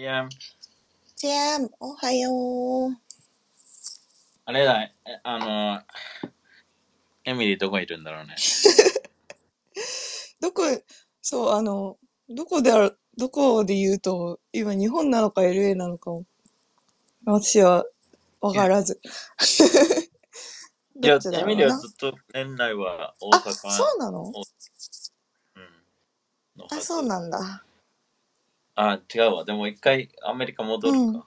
いや、じゃあ、おはよう。あれだ、えあの、エミリーどこにいるんだろうね。どこ、そう、あの、どこである、どこで言うと、今日本なのか LA なのかも、私はわからず。いや、どっちだろうなエミリーはずっと年内は大あ、阪そうなの？うんのはあ、ずそうなんだ。あ、違うわ。でも一回アメリカ戻るか。うん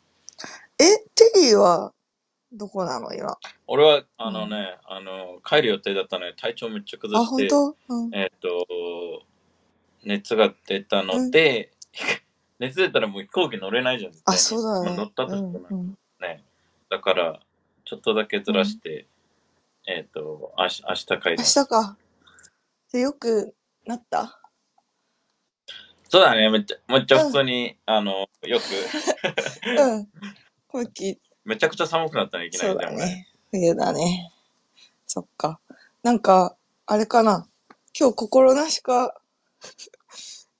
え、テリーはどこなの今？俺は、あのね、あの、帰る予定だったのに体調めっちゃ崩あ、して、本当？うん。えっ、と、熱が出たので、熱出たらもう飛行機乗れないじゃん。絶対あ、にそうだね。まあ乗ったとしてもうんうんね。だから、ちょっとだけずらして、えっ、と、あし明日帰り明ます。日か。で、よくなった？そうだね、めっちゃ、めっちゃ普通に、あの、よく、うん。こっき、めちゃくちゃ寒くなったね、いきなそうりでもね。だね。冬だね。そっか。なんか、あれかな。今日心なしか、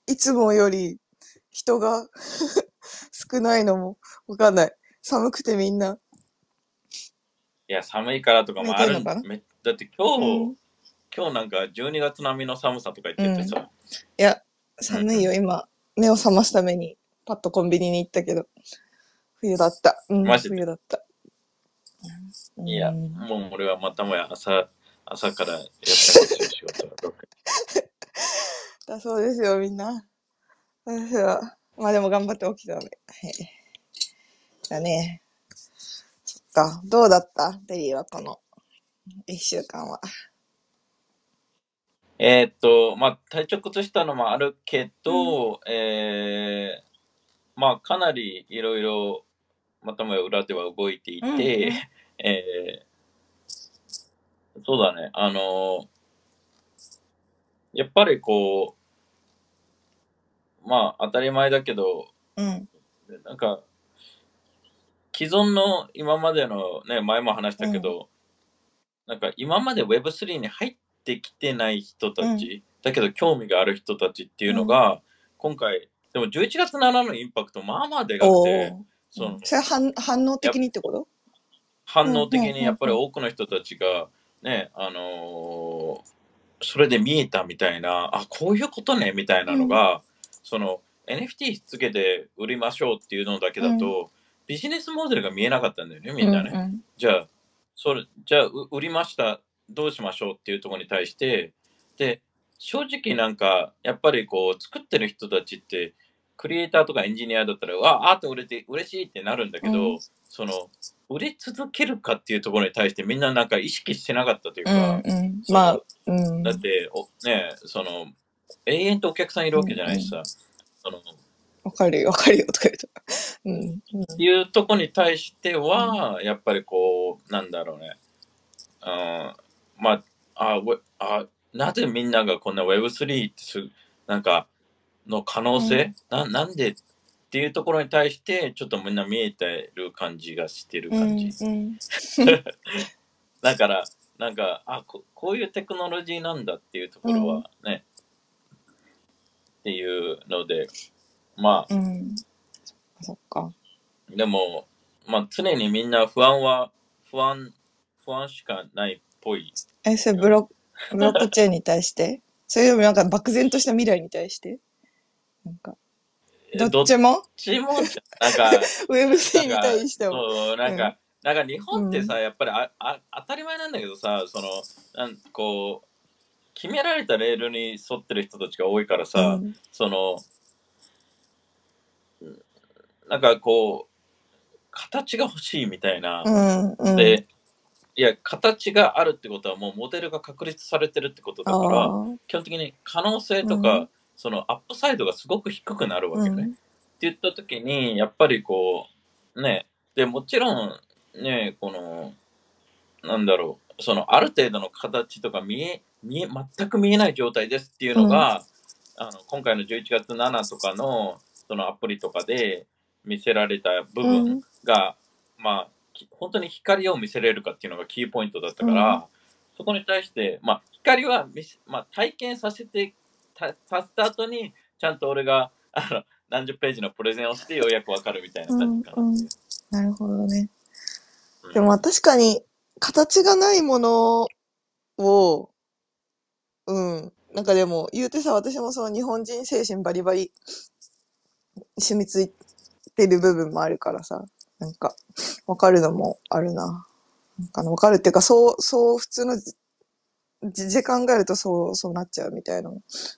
いつもより人が 少ないのもわかんない。寒くてみんな。いや、寒いからとかもある寝てんのかな？めだって今日、うん今日なんか12月並みの寒さとか言っててさ、いや、寒いよ、今。目を覚ますために、パッとコンビニに行ったけど。冬だった。うん、マジで？冬だった。うんいや、もう俺はまたもや朝、朝からやってますよ、仕事は。だそうですよ、みんな。私は、まあでも頑張って起きたので。はいだね。そっか。どうだった？テリーはこの一週間は。えーっと、まあ、体調崩したのもあるけど、えーまあ、かなりいろいろ、またもや裏では動いていて、うんうん。えーそうだね、あのやっぱりこう、まあ、当たり前だけど、うん。なんか、既存の今までのね、前も話したけど、なんか今まで Web3 に入ってきてない人たち、だけど興味がある人たちっていうのが、今回、でも11月7のインパクトまあまあでかくおてー、そのそれ反反応的にってこと？反応的うんうんうんうん。にやっぱり多くの人たちがね、あのーそれで見えたみたいな、あ、こういうことねみたいなのが、その NFT ひっつけて売りましょうっていうのだけだと、ビジネスモデルが見えなかったんだよね、みんなね。うんうん。じゃあ、それ、じゃあ、う売りました、どうしましょうっていうところに対して、で、正直なんか、やっぱりこう、作ってる人たちって、クリエイターとかエンジニアだったら、わあ、アート売れて嬉しいってなるんだけど、うんその、売れ続けるかっていうところに対してみんななんか意識してなかったといううか、んうん。そのまあ、うん。だって、おね、その、永遠とお客さんいるわけじゃないしさ、その、わかるよ、わかるよ、とか言うと。うん。うんっていうところに対しては、やっぱりこう、なんだろうね。うん、まあ、あ、ウェあ、なぜみんながこんな Web3 ってす、なんか、の可能性、ななんでっていうところに対して、ちょっとみんな見えてる感じがしてるうん感じ。うん だから、なんか、あこ、こういうテクノロジーなんだっていうところはね、っていうので、まあ、うん。そっか。でも、まあ、常にみんな不安は、不安、不安しかないっぽい。え、それブロブロックチェーンに対して？それよりもなんか漠然とした未来に対して？なんか、どっちも？どっちも、なんか、?Web3 に対しても。そう、なんか、なんか日本ってさ、うやっぱりああ当たり前なんだけどさ、その、なんこう、決められたレールに沿ってる人たちが多いからさ、うんその、なんかこう、形が欲しいみたいな。うんうん。で、いや、形があるってことはもうモデルが確立されてるってことだから、基本的に可能性とか、うん。そのアップサイドがすごく低くなるわけよね。うん。って言った時に、やっぱりこう、ね、で、もちろん、ね、この、なんだろう、そのある程度の形とか見え、見え、全く見えない状態ですっていうのが、あの今回の11月7とかのそのアプリとかで見せられた部分が、まあ、き本当に光を見せれるかっていうのがキーポイントだったから、うんそこに対して、まあ、光はまあ、体験させてたさせた後にちゃんと俺があの何十ページのプレゼンをしてようやくわかるみたいな感じかな。うんうんなるほどね。うんでもまあ確かに、形がないものを、うん。なんかでも、言うてさ、私もその日本人精神バリバリ染みついてる部分もあるからさ、なんか、わかるのもあるな。なんかわかるっていうか、そう、そう、普通のじ、じで考えるとそう、そうなっちゃうみたいな、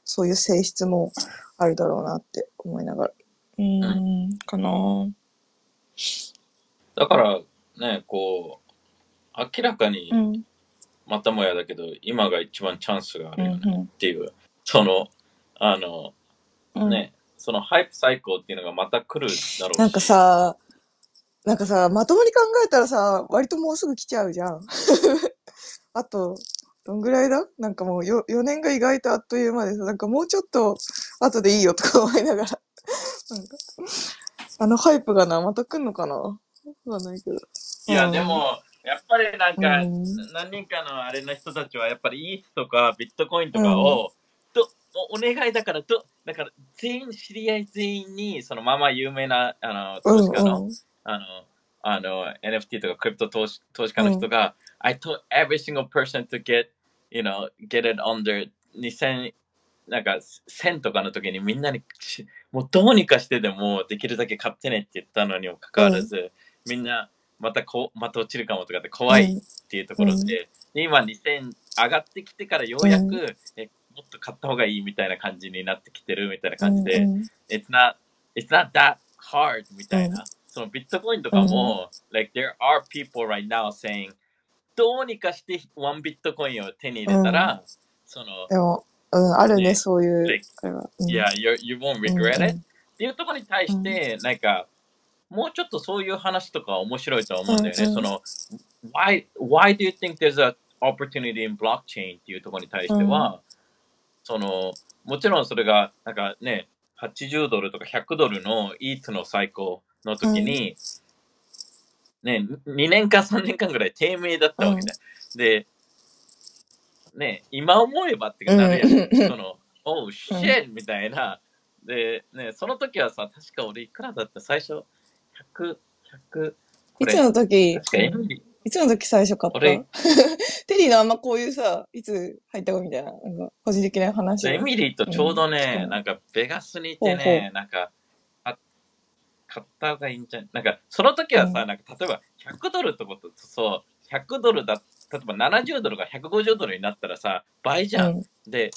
そういう性質もあるだろうなって思いながら。うーん、かなぁだからね、こう、明らかにうん、またもやだけど、今が一番チャンスがあうるよねん、うんっていう、その、あの、うん。ね、そのハイプサイクルっていうのがまた来るだろうし。なんかさ、なんかさ、まともに考えたらさ、割ともうすぐ来ちゃうじゃん。あと、どんぐらいだ？なんかもうよ4年が意外とあっという間でさ、なんかもうちょっと後でいいよとか 思いながら。なんか、あのハイプがな、また来んのかな？わかんないけど。いや、うんでも、やっぱりなんか、うん何人かのあれの人たちは、やっぱり ETH とかビットコインとかを、とおお願いだからと、だから全員、知り合い全員に、そのまま有名なあの投資家の、うんうん。あの、あの、NFT とかクリプト投資投資家の人が、I told every single person to get, you know, get it under 2000、なんか1000とかの時にみんなにしもうどうにかしてでもできるだけ買ってねって言ったのにもかかわらず、みんなまたこうまた落ちるかもとかって怖いっていうところで、うん。で今2000上がってきてからようやく、うん。えもっと買った方がいいみたいな感じになってきてるみたいな感じで、うんうん。It's not it's not that hard みたいな、そのビットコインとかも、like there are people right now saying どうにかして1ビットコインを手に入れたら、そのでも、うん、あるね、ねそういう yeah you you won't うん regret it、うんっていうところに対して、なんかもうちょっとそういう話とか面白いと思うんだよね、その why why do you think there's a opportunity in blockchain っていうところに対しては、そのもちろんそれがなんかね80ドルとか100ドルの ETH の最高の時に、ね、2年間3年間ぐらい低迷だったわけだよ。で、ね、今思えばってなるやん。うん。うんうんその、oh shit! みたいな。で、ね、その時はさ、確か俺いくらだった？最初、100、100、いつの時、いつの時最初買った？俺。テリーのあんまこういうさ、いつ入ったかみたいな、個人的な話。エミリーとちょうどね、うん。なんかベガスにいてほうほね、なんか、あ買った方がいいんじゃないなんか、その時はさ、うんなんか例えば100ドルってこと、そう、100ドルだ、例えば70ドルが150ドルになったらさ、倍じゃん。うんで、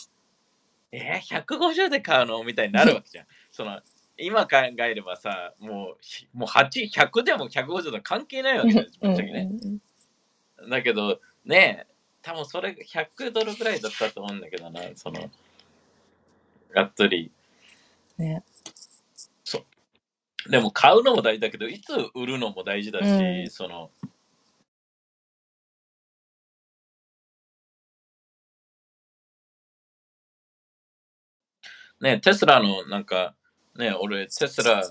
えー、150で買うのみたいになるわけじゃん。その今考えればさ、もうひ、もう8、100でも150でも関係ないわけじゃん、ぶっちゃけね。だけど、ね多分それが100ドルぐらいだったと思うんだけどな、その、がっつり。ね。でも買うのも大事だけど、いつ売るのも大事だし、うん。その、ね、テスラのなんか、ね、俺、テスラ、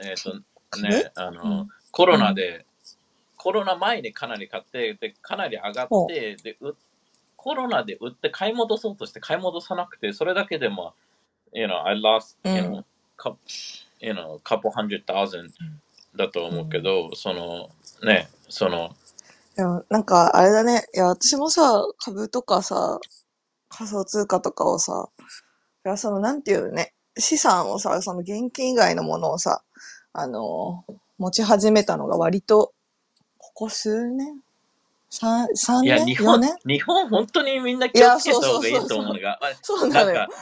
えっ、と、ね、あの、うん。コロナで、コロナ前にかなり買って、で、かなり上がって、で、うコロナで売って買い戻そうとして買い戻さなくて、それだけでも、you know, I lost, you うん know, you know, couple hundred thousand だと思うけど、その、ね、その、でも、なんか、あれだね。いや、私もさ、株とかさ、仮想通貨とかをさ、いや、その、なんていうのね、資産をさ、その現金以外のものをさ、あの持ち始めたのが割と、ここ数年？三、三いや、年四日本年、日本本当にみんな気をつけた方がいいと思うのが、そうなのよなんか。、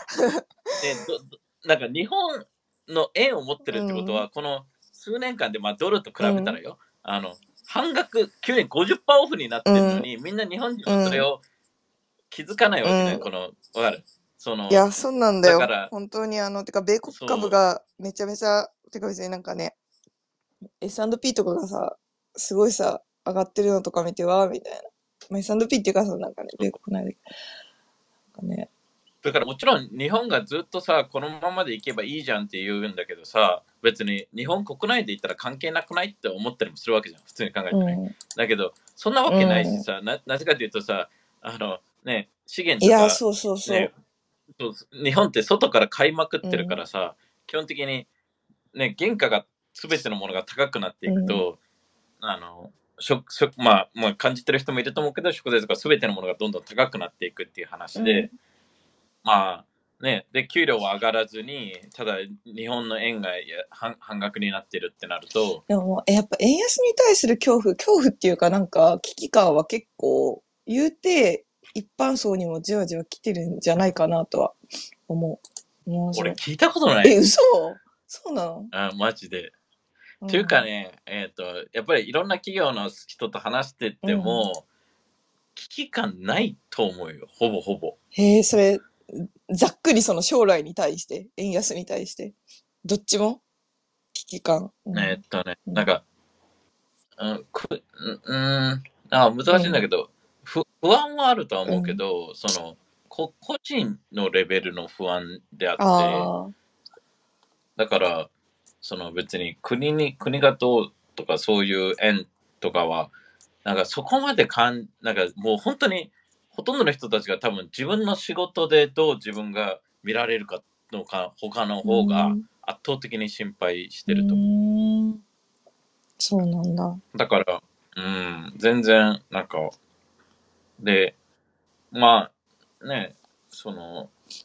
ね、どどなんか日本の円を持ってるってことは、この数年間で、まあ、ドルと比べたらよ、あの半額、急に50%オフになってるのに、みんな日本人はそれを気づかないわけね、うんこの、わかる？そのいや、そうなんだよだから。本当にあの、てか、米国そう株がめちゃめちゃ、てか別になんかね、S&P とかがさ、すごいさ、上がってるのとか見てわーみたいな。まあ、S&P っていうかさ、なんかね、米国内で。なんかね、だからもちろん日本がずっとさ、このままでいけばいいじゃんって言うんだけどさ、別に日本国内で言ったら関係なくないって思ったりもするわけじゃん、普通に考えたらね。うん。だけど、そんなわけないしさ、ななぜかというとさ、あのね、資源いや、とか、そうそうそう。ね、そう日本って外から買いまくってるからさ、基本的にね、原価が全てのものが高くなっていくと、あの、食、食、まあ、まあ、感じてる人もいると思うけど、食材とか全てのものがどんどん高くなっていくっていう話で、うんまあ、ね、で、給料は上がらずに、ただ日本の円が半半額になってるってなると、でも、えやっぱ円安に対する恐怖、恐怖っていうかなんか危機感は結構言うて一般層にもじわじわ来てるんじゃないかなとは思う。面白い俺聞いたことなえ、い。嘘？そうなの、あマジで。うんというかね、えっ、と、やっぱりいろんな企業の人と話してっても、危機感ないと思うよ、ほぼほぼ。へえ、それ、ざっくりその将来に対して、円安に対して、どっちも？危機感。うん。えっとね、うん。なんか、うん、くうん、うん。あ難しいんだけど、不不安はあるとは思うけど、そのこ、個人のレベルの不安であって、だから、その別に国に、国がどうとかそういう円とかは、なんかそこまでかん、なんかもう本当に、ほとんどの人たちが多分自分の仕事でどう自分が見られるかのか、他の方がうん圧倒的に心配してると思う。うそうなんだ。だから、うん、全然、なんか、で、まあ、ね、その、危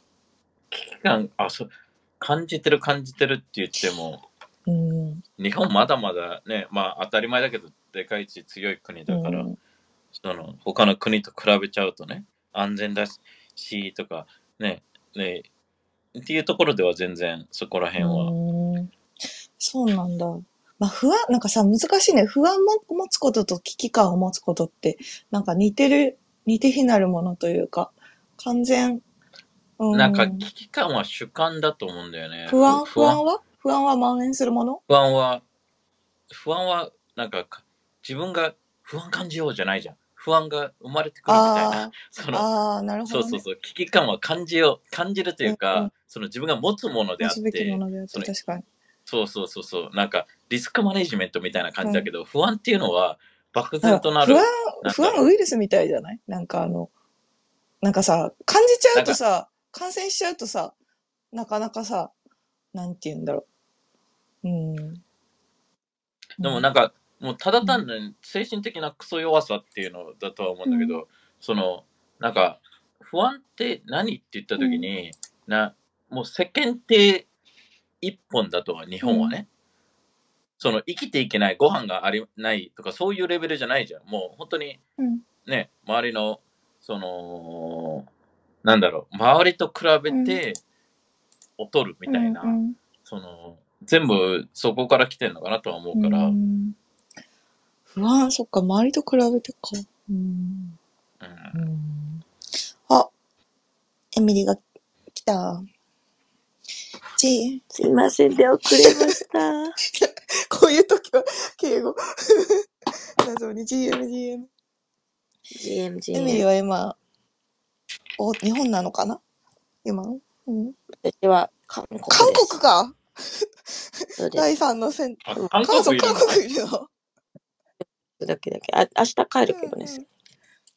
機感、あ、そ感じてる感じてるって言っても、うん。日本まだまだね、まあ当たり前だけど、でかいし強い国だから、うんその他の国と比べちゃうとね、安全だしとか、ね、ね、っていうところでは全然そこら辺は、そうなんだ。まあ不安、なんかさ、難しいね。不安も持つことと危機感を持つことって、なんか似てる、似て非なるものというか、完全、うん、なんか危機感は主観だと思うんだよね。不安、ふ不安は？不安は蔓延するもの？不安は、不安は、なんかか、自分が不安感じようじゃないじゃん。不安が生まれてくるみたいな。あそのね。そうそうそう、危機感は感じよう、感じるというか、うんうんその自分が持つものであって、その確かに。そうそうそうそう、なんかリスクマネジメントみたいな感じだけど、不安っていうのは漠然となる。不安、不安ウイルスみたいじゃない？なんかあの、なんかさ、感じちゃうとさ、感染しちゃうとさ、なかなかさ、なんて言うんだろう。うん。でもなんか、もうただ単に精神的なクソ弱さっていうのだとは思うんだけど、その、なんか、不安って何って言った時に、な、もう世間って一本だとは、日本はね。その生きていけない、ご飯がありないとか、そういうレベルじゃないじゃん。もう本当にうん。ね、周りの、その、なんだろう、周りと比べて劣るみたいな、うんうん。その、全部そこから来てるのかなとは思うから、ううんん不安、そっか、周りと比べてか。うん。うんあ、エミリーが来た。ちすいません、出遅れました。こういう時は敬語。謎に GM、GM。GM、エミリー GM。は今、お、日本なのかな？今の？うん。私は韓国です。韓国か？第三の線。あうん韓韓国、韓国いるの？だけだけ。あ、明日帰るけどね。うんうん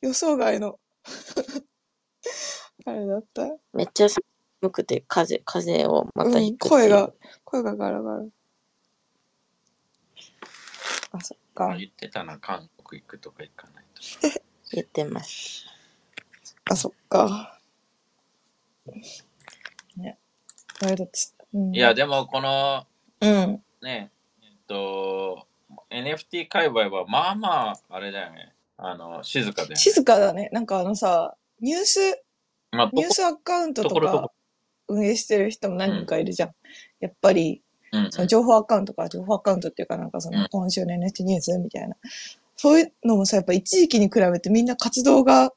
予想外の。あれだっためっちゃ寒くて、風、風をまたうん、引くっていう声が、声がガラガラ。あ、そっか。言ってたな、韓国行くとか行かないと。言ってます。あ、そっか。ね。あれだっつ。うん、いや、でもこの、うん。ね、えっと、NFT 界隈はまあまあ、あれだよね。あの、静かだよね。静かだね。なんかあのさ、ニュース、まあ、ニュースアカウントとか運営してる人も何人かいるじゃん。やっぱり、うんうんその情報アカウントか、情報アカウントっていうかなんかそのうん今週の NFT ニュースみたいな。そういうのもさ、やっぱ一時期に比べてみんな活動が、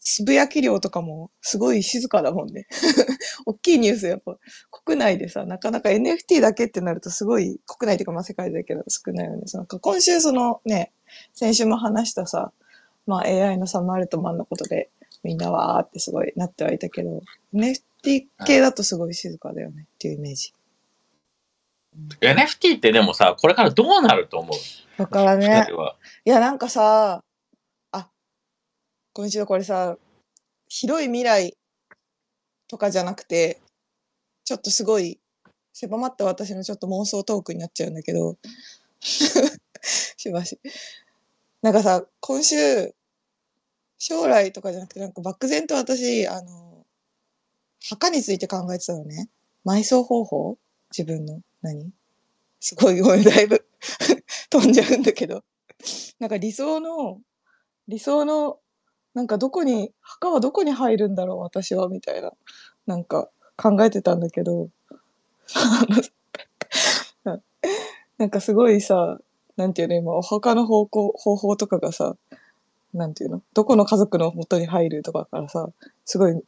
つぶやき量とかもすごい静かだもんね。大きいニュースやっぱ国内でさ、なかなか NFT だけってなるとすごい国内というかまあ世界だけど少ないよね。その今週そのね、先週も話したさ、まあ AI のサム・アルトマンのことでみんなわーってすごいなってはいたけど、NFT 系だとすごい静かだよねっていうイメージ。NFT ってでもさ、これからどうなると思う？だからね。いや、なんかさ、あ、ごめんちょっとこれさ、広い未来とかじゃなくて、ちょっとすごい狭まった私のちょっと妄想トークになっちゃうんだけど、しばし。なんかさ、今週、将来とかじゃなくて、なんか漠然と私、あの、墓について考えてたのね。埋葬方法？自分の。何？すごい、ごめん、だいぶ 飛んじゃうんだけど。なんか理想の、理想の、なんかどこに、墓はどこに入るんだろう、私は、みたいな。なんか考えてたんだけど、なんかすごいさ、なんていうの、今、お墓の方向、方法とかがさ、なんていうの、どこの家族の元に入るとかからさ、すごい、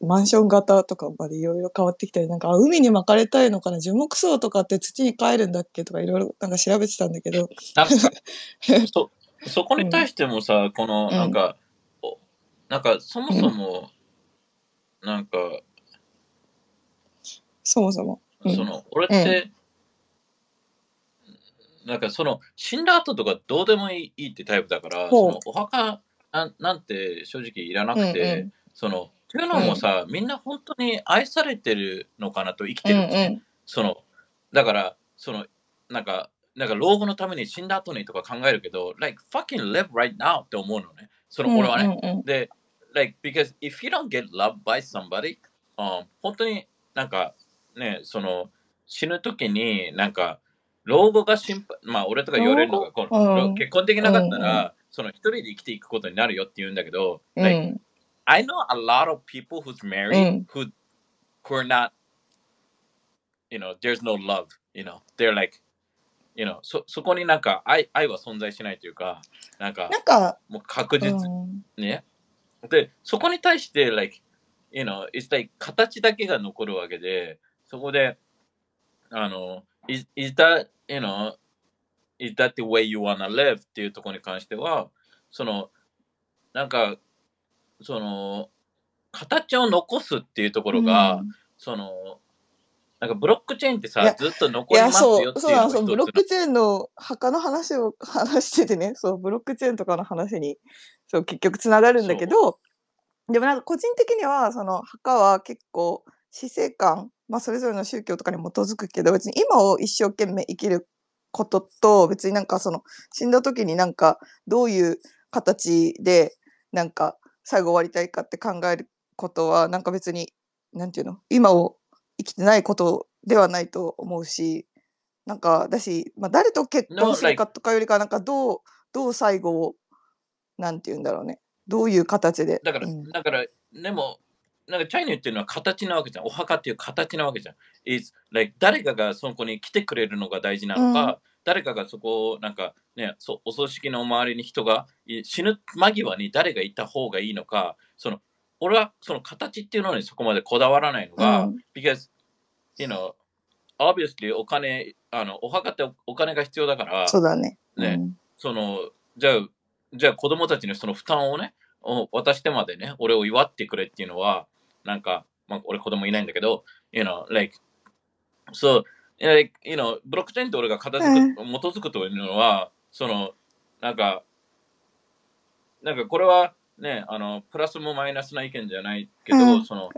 マンション型とかまでいろいろ変わってきたり、なんか、あ海に巻かれたいのかな、樹木葬とかって土に帰るんだっけとかいろいろなんか調べてたんだけど、そ そこに対してもさ、この、うんなんか、おなんか、そもそも、なんか、そもそも。うん。その、俺って、なんかその、死んだ後とかどうでもいいってタイプだから、そのお墓なんなんて正直いらなくて、うんうん。その、っていうのもさ、みんな本当に愛されてるのかなと生きてるうちね、うんその、だから、その、なんか、なんか老後のために死んだ後にとか考えるけど、like fucking live right now って思うのね。その、俺はね。うんうん。で、like, because if you don't get loved by somebody, um, 本当になんかね、その死ぬ時になんか老後が心配、まあ俺とか言われるのがこの、うん結婚できなかったら、うんその一人で生きていくことになるよって言うんだけど、う like, ん I know a lot of people who's married うん who, who are not, you know, there's no love, you know, they're like, you know, そそこになんか愛愛は存在しないというか、なんかなんか、もう確実うんね。で、そこに対して、like, you know, it's like 形だけが残るわけで、そこで、あの、is, is that, you know, is that the way you wanna live っていうところに関しては、その、なんか、その、形を残すっていうところが、うんその、なんかブロックチェーンってさずっと残りますそう、よっていううのがそなの、そう、ブロックチェーンの 墓の話を話しててね、そう、ブロックチェーンとかの話に、そう、結局つながるんだけど、でもなんか個人的には、その墓は結構、死生観、まあそれぞれの宗教とかに基づくけど、別に今を一生懸命生きることと、別になんかその、死んだ時になんか、どういう形で、なんか、最後終わりたいかって考えることは、なんか別に、なんていうの、今を生きてないことではないと思うし、なんか、だし、まあ、誰と結婚するかとかよりかは、なんかどう、どう最後を、なんていうんだろうね。どういう形で。だから、うんだから、でも、なんかチャイニーっていうのは形なわけじゃん。お墓っていう形なわけじゃん。It's like 誰かがそこに来てくれるのが大事なのか、誰かがそこをなんかね、そお葬式の周りに人がい死ぬ間際に誰がいた方がいいのか、その俺はその形っていうのにそこまでこだわらないのが、うん。because, you know, obviously お金、あのお墓っておお金が必要だから、そうだね。ねうん。そのじゃあじゃあ子供たちにその負担をねお渡してまでね俺を祝ってくれっていうのはなんか、まあ、俺子供いないんだけど you know like so like you know ブロックチェーンって俺が片付く、基づくというのはそのなんかなんかこれはねあのプラスもマイナスな意見じゃないけど、うん。その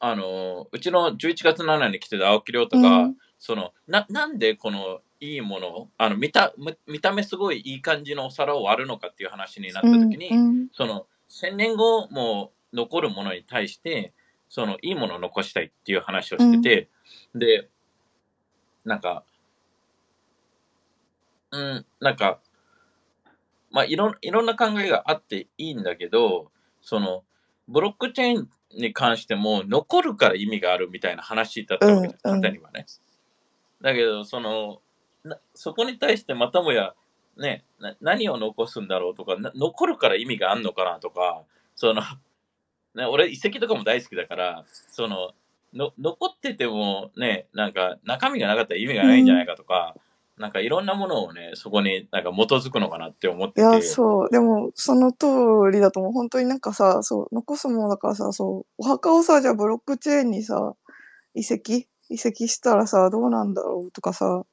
あのうちの11月7日に来てた青木亮太が、うん。そのななんでこのいいものをあの見た見見た目すごいいい感じのお皿を割るのかっていう話になった時に、うんその1000年後も残るものに対してそのいいものを残したいっていう話をしてて、でなんかうんなんかまあいろんいろんな考えがあっていいんだけどそのブロックチェーンに関しても残るから意味があるみたいな話だったわけじゃん、うんうん簡単にはね。だけど、その、なそこに対してまたもや、ね、な何を残すんだろうとかな、残るから意味があんのかなとか、その、ね、俺遺跡とかも大好きだから、その、の残っててもね、なんか中身がなかったら意味がないんじゃないかとか、なんかいろんなものをね、そこになんか基づくのかなって思ってて。いや、そう。でも、その通りだと思う。本当になんかさ、そう、残すものだからさ、そう、お墓をさ、じゃあブロックチェーンにさ、遺跡移籍したらさ、どうなんだろうとかさ、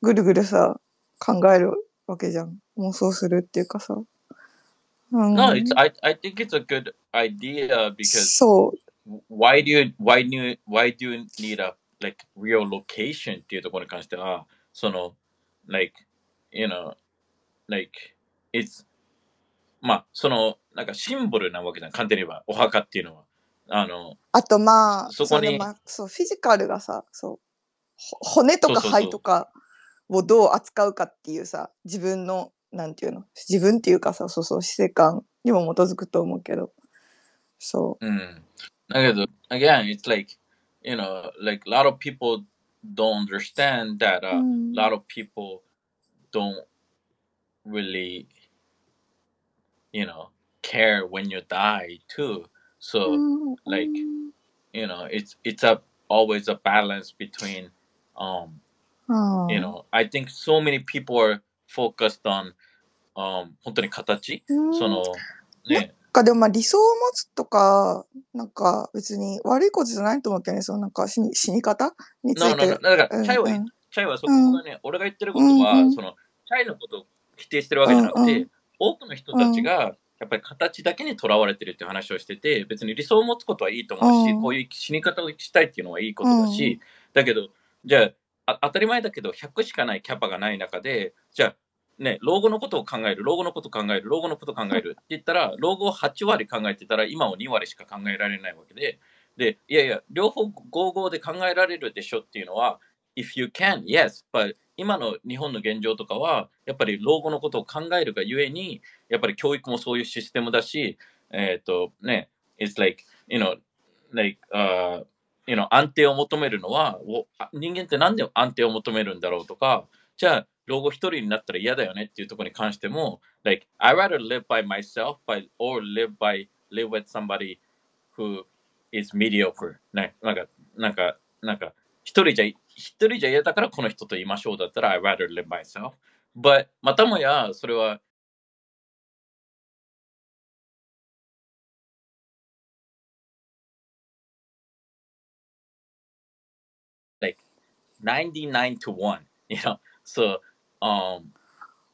ぐるぐるさ、考えるわけじゃん。妄想するっていうかさ。うん、No, it's, I, I think it's a good idea because そう。why do you why do you, why do you need a like real location っていうところに関しては、その、like, you know, like, it's まあ、その、なんかシンボルなわけじゃん、簡単に言えば、お墓っていうのは。あの、あとまあ、そこにれまあそう、フィジカルがさ、そう、ほ骨とか肺とかをどう扱うかっていうさ、自分の、なんていうの、自分っていうかさ、そうそう、死生観にも基づくと思うけど、そうん。だけど、again, it's like, you know, like a lot of people don't understand that う。 uh, うん a lot of people don't really, you know, care when you die too. So, うん like, you know, it's it's a always a balance between, um, うん you know, I think so many people are focused on, um, 本当に形、うんその、ね、なん かでもまあ理想を持つとか、なんか別に悪いことじゃないと思うけどね、そのなんか死に死に方について。だから、うんチャイは、うんチャイはそこがね、俺が言ってることは、うんうん。その、チャイのことを否定してるわけじゃなくて、うんうん。多くの人たちが、やっぱり形だけにとらわれてるっていう話をしてて、別に理想を持つことはいいと思うし、うん。こういう死に方をしたいっていうのはいいことだし、だけど、じゃああ、当たり前だけど、100しかないキャパがない中で、じゃあ、ね、老後のことを考える、老後のことを考える、老後のことを考えるって言ったら、老後を8割考えてたら、今を2割しか考えられないわけで、で、いやいや、両方合々で考えられるでしょっていうのは、if you can, yes, but 今の日本の現状とかは、やっぱり老後のことを考えるがゆえに、やっぱり教育もそういうシステムだし、えっ、と、ね、it's like, you know, like, uh, you know, 安定を求めるのは、人間ってなんで安定を求めるんだろうとか、じゃあ、老後一人になったら嫌だよねっていうところに関しても、like, I rather live by myself by, or live by, live with somebody who is mediocre. ね、なんか、なんか、なんか、一人じゃ、一人じゃ嫌だからこの人と言いましょうだったら、I rather live by myself. But, またもや、それは、like 99 to 1, you know. So, um,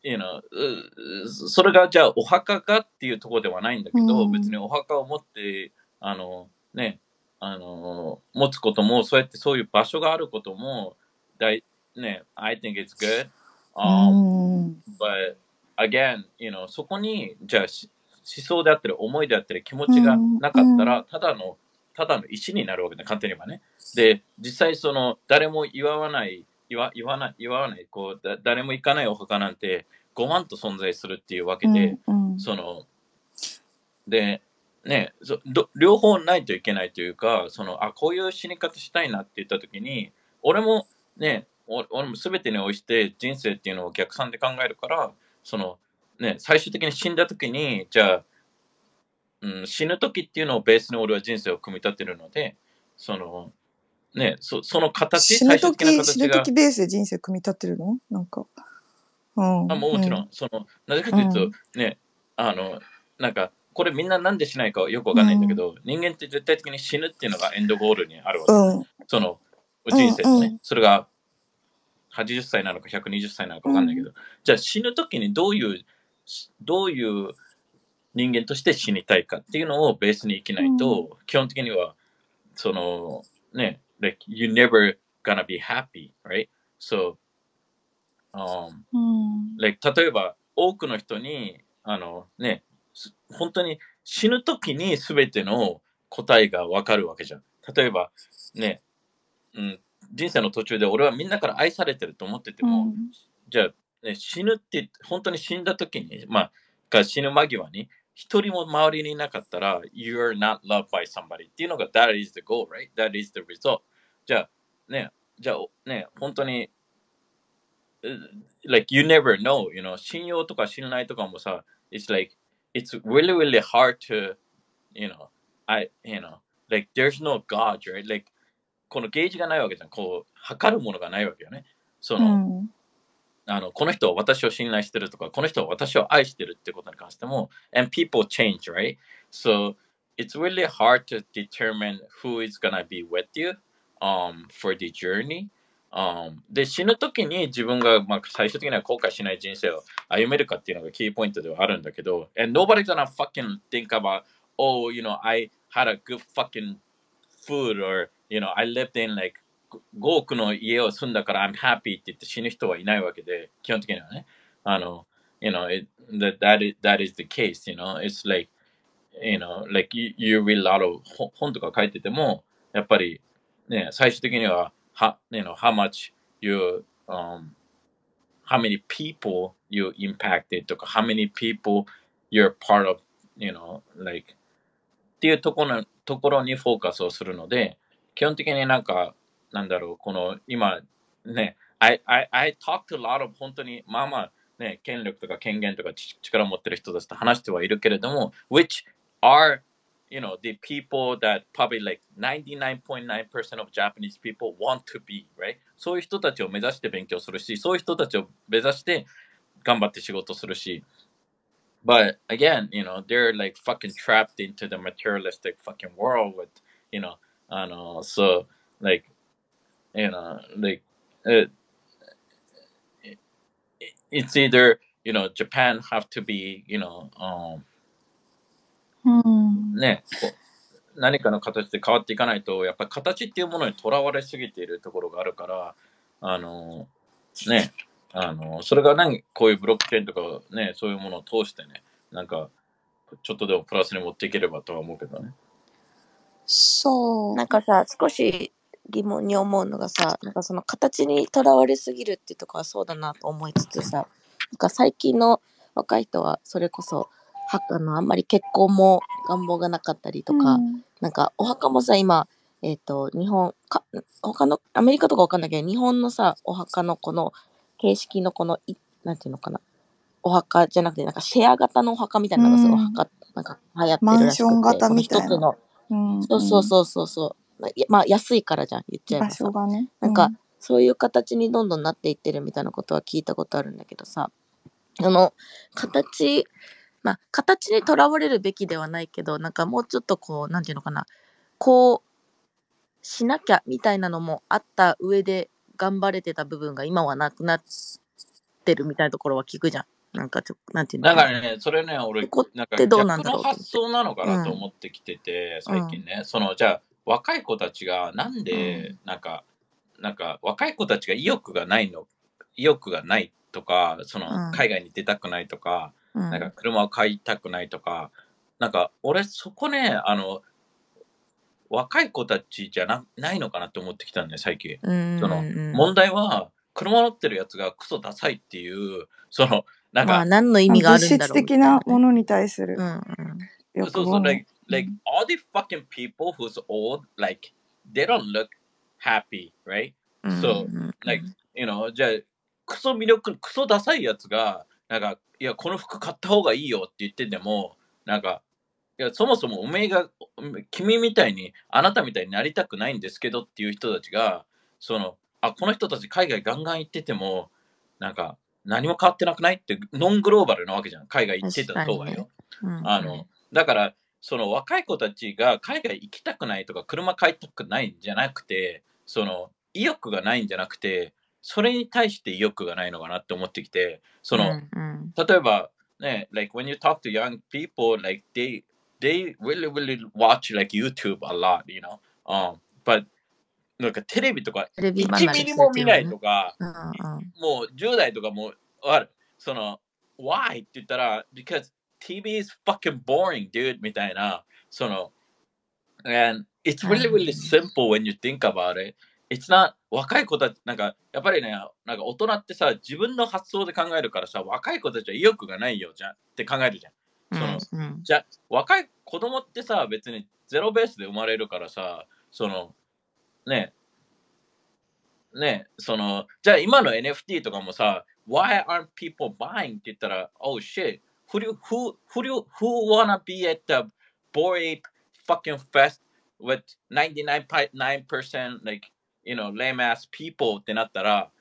you know, うそれがじゃあお墓かっていうところではないんだけど、うん別にお墓を持って、あの、ね、あの、持つことも、そうやってそういう場所があることも、だいね、I think it's good. う Um, ん but again, you know, そこに、じゃあし思想であったり、思いであったり、気持ちがなかったら、ただの、ただの石になるわけだ、簡単に言えばね。で、実際その、誰も言わない、言わ言わない、言わない、こう、だ誰も行かないお墓なんて、5万と存在するっていうわけで、うんその、で、ね、そど両方ないといけないというか、その、あ、こういう死に方したいなって言ったときに、俺もね、お俺も全てに応じて人生っていうのを逆算で考えるから、その、ね、最終的に死んだときに、じゃあ、うん、死ぬときっていうのをベースに俺は人生を組み立てるので、その、ね、そその形、死ぬ時死ぬ時、ベースで人生組み立てるの？なんか。うん。あももちろん、その、なぜかというと、ね、あの、なんか、これみんななんでしないかよくわかんないんだけど、人間って絶対的に死ぬっていうのがエンドゴールにあるわけ。うん。その、人生のね、うんうん。それが80歳なのか120歳なのかわかんないけど、じゃあ死ぬ時にどういう、どういう人間として死にたいかっていうのをベースに生きないと、基本的には、その、ね、like, you never gonna be happy, right? So, um, うん。like 例えば多くの人にあのねす本当に死ぬ時に全ての答えがわかるわけじゃん例えばね、うん、人生の途中で俺はみんなから愛されてると思ってても、じゃあ、ね、死ぬって本当に死んだ時にまあが死ぬ間際に一人も周りにいなかったら You're not loved by somebody っていうのが That is the goal, right? That is the result じゃあねじゃあね本当に like you never know, you know, 信用とか信頼とかもさ、it's like, it's really, really hard to, you know, I, you know, like there's no God, right? Like, このゲージがないわけじゃん。こう、測るものがないわけよね。そうの、ん。あの、この人は私を信頼してるとか、この人は私を愛してるってことに関しても、and people change, right? So, it's really hard to determine who is gonna be with you um, for the journey. Um, で、死ぬ時に自分が、まあ、最終的には後悔しない人生を歩めるかっていうのがキーポイントではあるんだけど、and nobody's gonna fucking think about, oh, you know, I had a good fucking food or, you know, I lived in like 5億の家を住んだから I'm happy って言って死ぬ人はいないわけで、基本的にはね。あの、you know, it, that, that, is, that is the case, you know, it's like, you know, like you, you read a lot of 本とか書いてても、やっぱりね、最終的には、は、you know, how much you, um, how many people you impacted とか、how many people you're part of, you know, like っていうところところにフォーカスをするので、基本的になんか、なんだろう、この今、ね、I, I, I talk to a lot of 本当に、まあまあ、ね、権力とか権限とか力を持ってる人たちと話してはいるけれども、which are, you know, the people that probably like 99.9% of Japanese people want to be, right? そういう人たちを目指して勉強するし、そういう人たちを目指して頑張って仕事するし、But again, you know, they're like fucking trapped into the materialistic fucking world with, you know, I know, so like, you know, like, it, it's either, you know, Japan have to be, you know, um, うん。ね、こう何かの形で変わっていかないと、やっぱり形っていうものにとらわれすぎているところがあるから、あの、ね、あの、それが何、こういうブロックチェーンとかね、そういうものを通してね、なんか、ちょっとでもプラスに持っていければとは思うけどね。そう。なんかさ、少し疑問に思うのがさ、なんかその形にとらわれすぎるっていうところはそうだなと思いつつさ、なんか最近の若い人はそれこそ、はあのあんまり結婚も願望がなかったりとか、うん。なんかお墓もさ、今、えっ、と、日本か、他の、アメリカとかわかんないけど、日本のさ、お墓のこの形式のこの、いなんていうのかな、お墓じゃなくて、なんかシェア型のお墓みたいなのがさ、うん。お墓、なんか流行ってるらしくて、マンション型みたいな。一つの。うん。そうそうそうそうそう。まあいやまあ安いからじゃん、言っちゃえ場ばさ所。がね。なんか、そういう形にどんどんなっていってるみたいなことは聞いたことあるんだけどさ、あの、形、まあ、形にとらわれるべきではないけど、なんかもうちょっとこう、なんていうのかな、こう、しなきゃみたいなのもあった上で頑張れてた部分が今はなくなってるみたいなところは聞くじゃん。なんかちょ、なんていうのかな。だからね、それね、俺ここ、なんかってどう逆なんだろうと思っての発想なのかなと思ってきてて、最近ね、その、じゃあ、若い子たちがなんで、なんか、なんか、若い子たちが意欲がないの、意欲がないとか、その、うん。海外に出たくないとか、うん。なんか車を買いたくないとか、なんか俺そこね、あの、若い子たちじゃなないのかなって思ってきたんだよ、最近。うんそのうん問題は、車乗ってるやつがクソダサいっていう、その、なんか、まあ何の意味があるんだろう物質的なものに対する。うんうん。欲そうそう、望ね like, like all the fucking people who's old, like, they don't look happy, right? うんそううん like, you know, じゃあ、クソ魅力、クソダサいやつが、なんか、いや、この服買った方がいいよって言ってても、なんか、いや、そもそもおめえが、君みたいに、あなたみたいになりたくないんですけどっていう人たちが、その、あ、この人たち海外ガンガン行ってても、なんか、何も変わってなくないって、ノングローバルなわけじゃん。海外行ってた方がよ。うんあの、だから、その若い子たちが海外行きたくないとか、車買いたくないんじゃなくて、その、意欲がないんじゃなくて、それに対して意欲がないのかなって思ってきて、その、うんうん例えば、ね、like when you talk to young people, like they, they really, really watch like YouTube a lot, you know? Um, but, なんかテレビとかテレビ1離れするミリも見ないとか、うんうんもう10代とかもある。その、why? って言ったら、because TV is fucking boring, dude, みたいな、その、and it's really, really simple when you think about it. It's not, 若い子たち、なんか、やっぱりね、なんか大人ってさ、自分の発想で考えるからさ、若い子たちは意欲がないよ、じゃんって考えるじゃん。その、うんうんじゃあ若い子供ってさ別にゼロベースで生まれるからさそのねねそのじゃあ今の NFT とかもさ Why aren't people buying? って言ったら Oh shit who do, who, who, do, who wanna be at the Bored Ape fucking fest with 99.9% like you know lame ass people ってなったら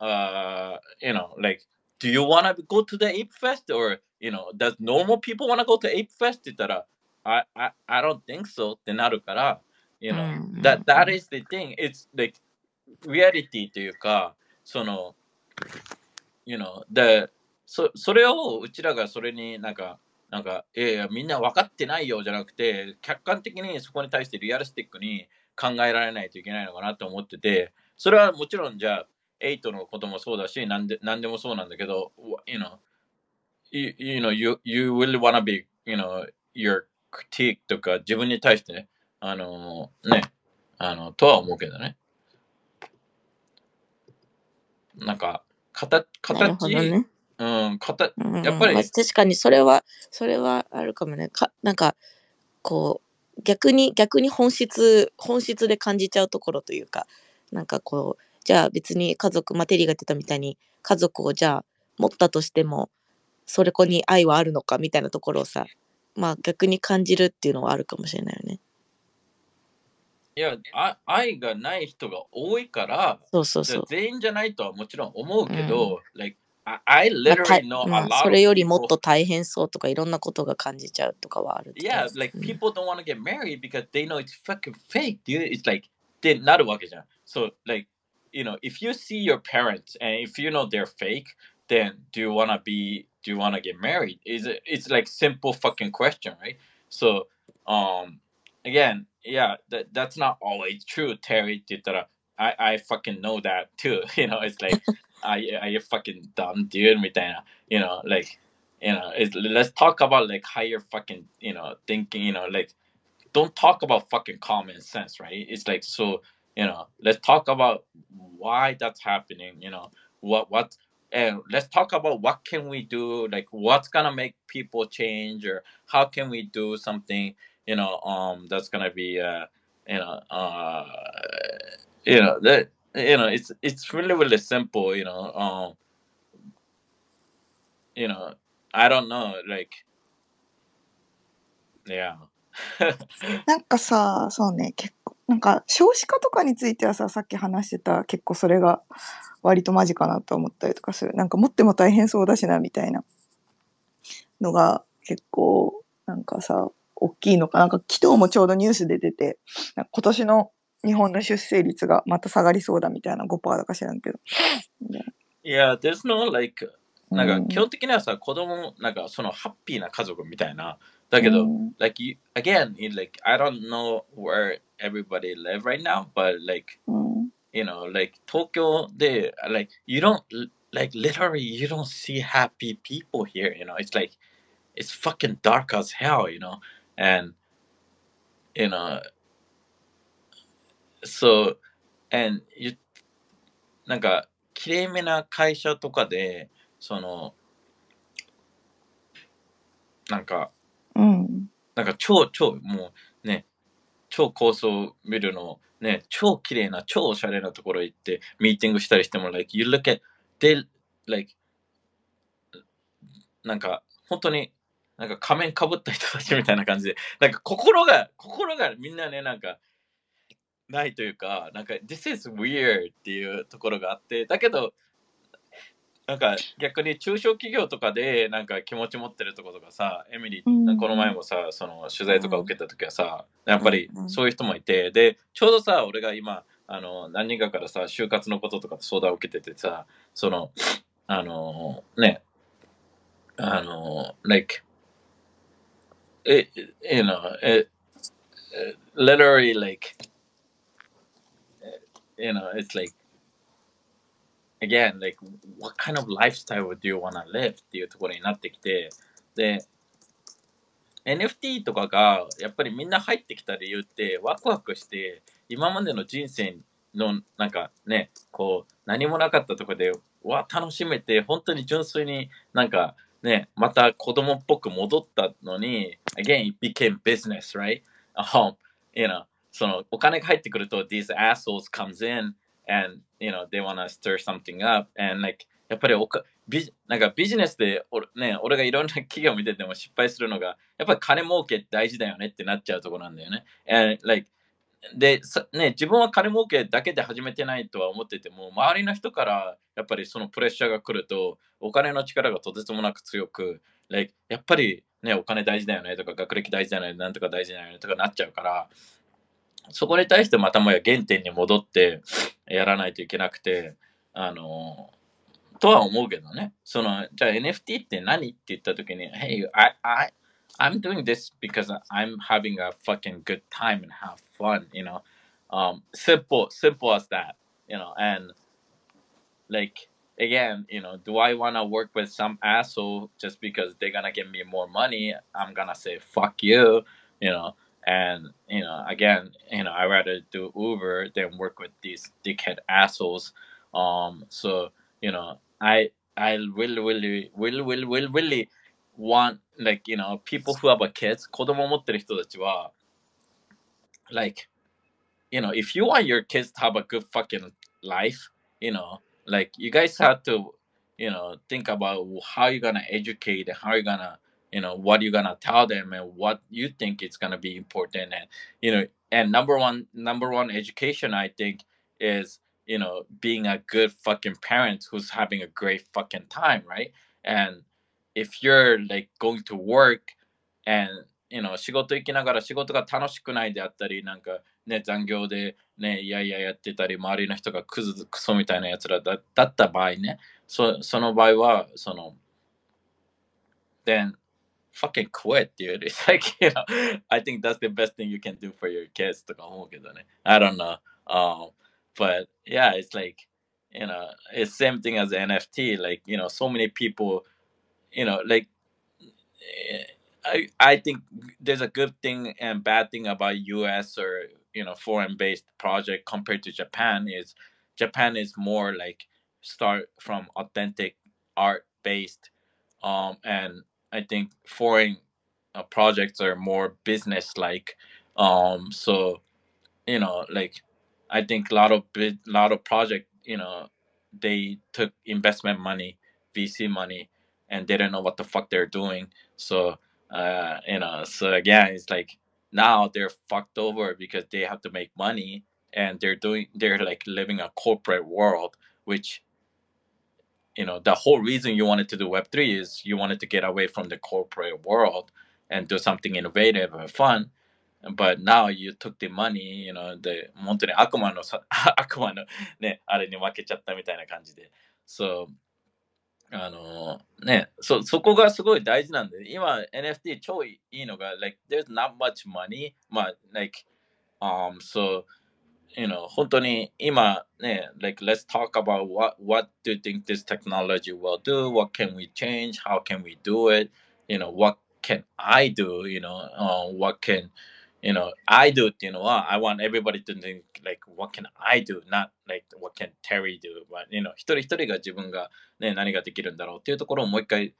uh you know like do you wanna go to the Ape Fest or you know, does normal people want to go to Ape Fest? って言ったら、I, I, I don't think so ってなるから、you know, うん that, that is the thing. It's like reality というか、その、you know, the, そそれをうちらがそれになんか、なんか、いやいや、みんな分かってないよじゃなくて、客観的にそこに対してリアルスティックに考えられないといけないのかなと思ってて、それはもちろんじゃあ、8のこともそうだし、なんでなんでもそうなんだけど、you know, you, you know, you, you really wanna be, you know, your critique とか自分に対してね、あのね、あの、とは思うけどね。なんか、形、形、うん、形、うんやっぱりまあ確かにそれは、それはあるかもね。かなんか、こう、逆に、逆に本質、本質で感じちゃうところというか、なんかこう、じゃあ別に家族、まあ、テリーが言ってたみたいに、家族をじゃあ持ったとしても、それこに愛はあるのかみたいなところをさ、まあ逆に感じるっていうのはあるかもしれないよね。いや、あ愛がない人が多いから、そうそうそう。全員じゃないとはもちろん思うけど、like, I, I まあた literally know ま a あ lot そ of れよりもっ people と大変そうとかいろんなことが感じちゃうとかはあるって Yeah, 感じ like うん people don't want to get married because they know it's fucking fake, dude. It's like でなるわけじゃん。So like, you know, if you see your parents and if you know they're fake, then do you wanna be do you wanna get married? Is it it's like simple fucking question, right? So um again, yeah, that that's not always true, Terry って言ったら I, I fucking know that too. You know, it's like are you, are you fucking dumb dude みたいな you know, like you know, it's, let's talk about like how you're fucking, you know, thinking, you know, like don't talk about fucking common sense, right? It's like so, you know, let's talk about why that's happening, you know, what what and let's talk about what can we do, like what's gonna make people change or how can we do something, you know, um that's gonna be uh you know uh you know that you know it's it's really really simple, you know, um you know, I don't know, like yeah. なんかさ、そうね、結構、なんか少子化とかについてはさ、さっき話してた結構それが割とマジかなと思ったりとかする。なんか持っても大変そうだしなみたいなのが結構なんかさ、大きいのか。なんか昨日もちょうどニュースで出て、なんか今年の日本の出生率がまた下がりそうだみたいな5%だか知らんけど。Yeah, there's no like なんかうん基本的にはさ、子供なんかそのハッピーな家族みたいな。だけど、うん like you again, like I don't know where everybody live right now, but like うん、you know, like 東京で like you don't like literally you don't see happy people here, you know. It's like it's fucking dark as hell, you know. And you know so and you なんかきれいめな会社とかでそのなんかうん、なんか超超もうね超高層ビルのね超綺麗な超おしゃれなところ行ってミーティングしたりしても like you look at they like なんか本当になんか仮面かぶった人たちみたいな感じで。なんか心が心がみんなねなんかないというかなんか this is weird っていうところがあってだけどなんか逆に中小企業とかでなんか気持ち持ってるところとかさエミリー、うん。この前もさその取材とか受けた時はさやっぱりうん。そういう人もいてでちょうどさ俺が今あの何人かからさ就活のこととか相談を受けててさそのあのねあの like it, you know it, literally like you know it's like again like what kind of lifestyle do you want to live っていうところになってきてで NFT とかがやっぱりみんな入ってきた理由ってワクワクして今までの人生のなんかねこう何もなかったところでわ楽しめて本当に純粋になんかねまた子供っぽく戻ったのに again it became business right um, you know そのお金が入ってくると these assholes comes in and you know they wanna stir something up and like やっぱりおかビなんかビジネスで俺,、ね、俺がいろんな企業を見てても失敗するのがやっぱり金儲け大事だよねってなっちゃうところなんだよね。And like でね、自分は金儲けだけで始めてないとは思ってても周りの人からやっぱりそのプレッシャーが来るとお金の力がとてつもなく強く、like やっぱり、ね、お金大事だよねとか学歴大事だよねなんとか大事だよねとかなっちゃうからそこに対してまたもや原点に戻ってやらないといけなくてあのとは思うけどねそのじゃあ NFT って何って言った時に Hey, I, I, I'm doing this because I'm having a fucking good time and have fun, you know Um, simple, simple as that, you know. And like again, you know, do I want to work with some asshole just because they're gonna give me more money? I'm gonna say fuck you, you know. And you know, again, you know, I rather do Uber than work with these dickhead assholes. Um, so you know, I I really, really, really, really, really, really want like you know people who have a kids 子供を持ってる人たちは like you know if you want your kids to have a good fucking life you know like you guys have to you know think about how you're gonna educate and how you're gonna you know what you're gonna tell them and what you think is gonna be important and you know and number one number one education i think is you know being a good fucking parent who's having a great fucking time right and if you're like going to work and you know 仕事行きながら仕事が楽しくないであったりなんかね残業でねいやいややってたり周りの人がクズクソみたいなやつらだだった場合ねそその場合はその then fucking quit, dude. It's like, you know, I think that's the best thing you can do for your kids to go home. I don't know. Um, but yeah, it's like, you know, it's same thing as NFT. Like, you know, so many people, you know, like, eh, I, I think there's a good thing and bad thing about US or, you know, foreign based project compared to Japan is Japan is more like start from authentic art based um, and I think foreign uh, projects are more business like um so you know like I think a lot of big lot of project you know they took investment money VC money and they don't know what the fuck they're doing. So uh, you know, so again, it's like now they're fucked over because they have to make money and they're doing, they're like living a corporate world, which, you know, the whole reason you wanted to do Web3 is you wanted to get away from the corporate world and do something innovative and fun. But now you took the money, you know, the 本当に悪魔のさ悪魔のね、あれに負けちゃったみたいな感じで。So, あのね、そ、そこがすごい大事なんで、今 NFT 超いいのが、like, there's not much money, まあ、like, um, so, you know, 本当に今ね、like, let's talk about what, what do you think this technology will do? What can we change? How can we do it? You know, what can I do? You know, uh, what can, you know, I do っていうのは、I want everybody to think, like, what can I do? Not, like, what can Terry do? But, you know, 一人一人が自分がね、何ができるんだろうっていうところをもう一回